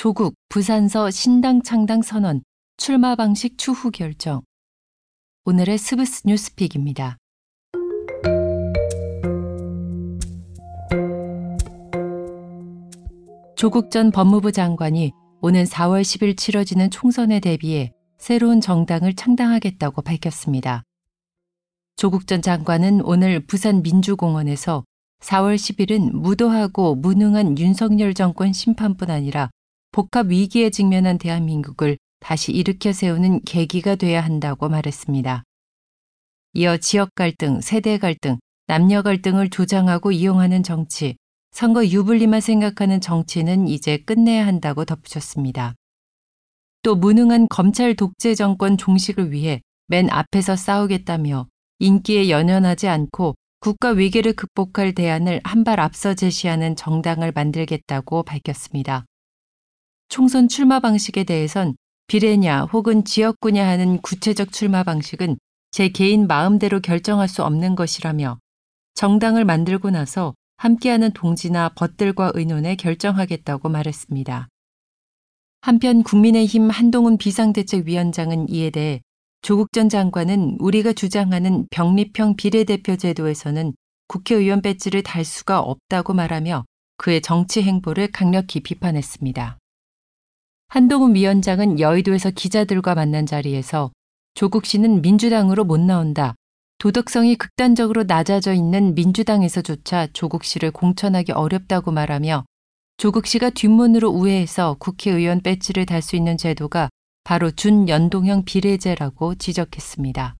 조국 부산서 신당 창당 선언 출마 방식 추후 결정. 오늘의 스브스 뉴스픽입니다. 조국 전 법무부 장관이 오는 4월 10일 치러지는 총선에 대비해 새로운 정당을 창당하겠다고 밝혔습니다. 조국 전 장관은 오늘 부산 민주공원에서 4월 10일은 무도하고 무능한 윤석열 정권 심판뿐 아니라 복합 위기에 직면한 대한민국을 다시 일으켜 세우는 계기가 돼야 한다고 말했습니다. 이어 지역 갈등, 세대 갈등, 남녀 갈등을 조장하고 이용하는 정치, 선거 유불리만 생각하는 정치는 이제 끝내야 한다고 덧붙였습니다. 또 무능한 검찰 독재 정권 종식을 위해 맨 앞에서 싸우겠다며 인기에 연연하지 않고 국가 위기를 극복할 대안을 한 발 앞서 제시하는 정당을 만들겠다고 밝혔습니다. 총선 출마 방식에 대해선 비례냐 혹은 지역구냐 하는 구체적 출마 방식은 제 개인 마음대로 결정할 수 없는 것이라며 정당을 만들고 나서 함께하는 동지나 벗들과 의논해 결정하겠다고 말했습니다. 한편 국민의힘 한동훈 비상대책위원장은 이에 대해 조국 전 장관은 우리가 주장하는 병립형 비례대표 제도에서는 국회의원 배지를 달 수가 없다고 말하며 그의 정치 행보를 강력히 비판했습니다. 한동훈 위원장은 여의도에서 기자들과 만난 자리에서 조국 씨는 민주당으로 못 나온다. 도덕성이 극단적으로 낮아져 있는 민주당에서조차 조국 씨를 공천하기 어렵다고 말하며 조국 씨가 뒷문으로 우회해서 국회의원 배지를 달 수 있는 제도가 바로 준연동형 비례제라고 지적했습니다.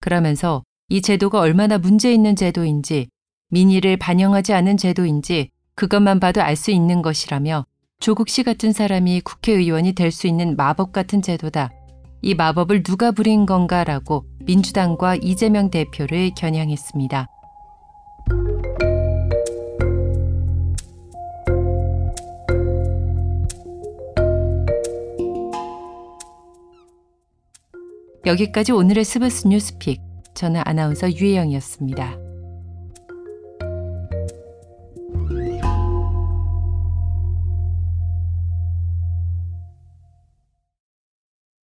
그러면서 이 제도가 얼마나 문제 있는 제도인지 민의를 반영하지 않은 제도인지 그것만 봐도 알 수 있는 것이라며 조국 씨 같은 사람이 국회의원이 될 수 있는 마법 같은 제도다. 이 마법을 누가 부린 건가라고 민주당과 이재명 대표를 겨냥했습니다. 여기까지 오늘의 스브스 뉴스픽. 저는 아나운서 유혜영이었습니다.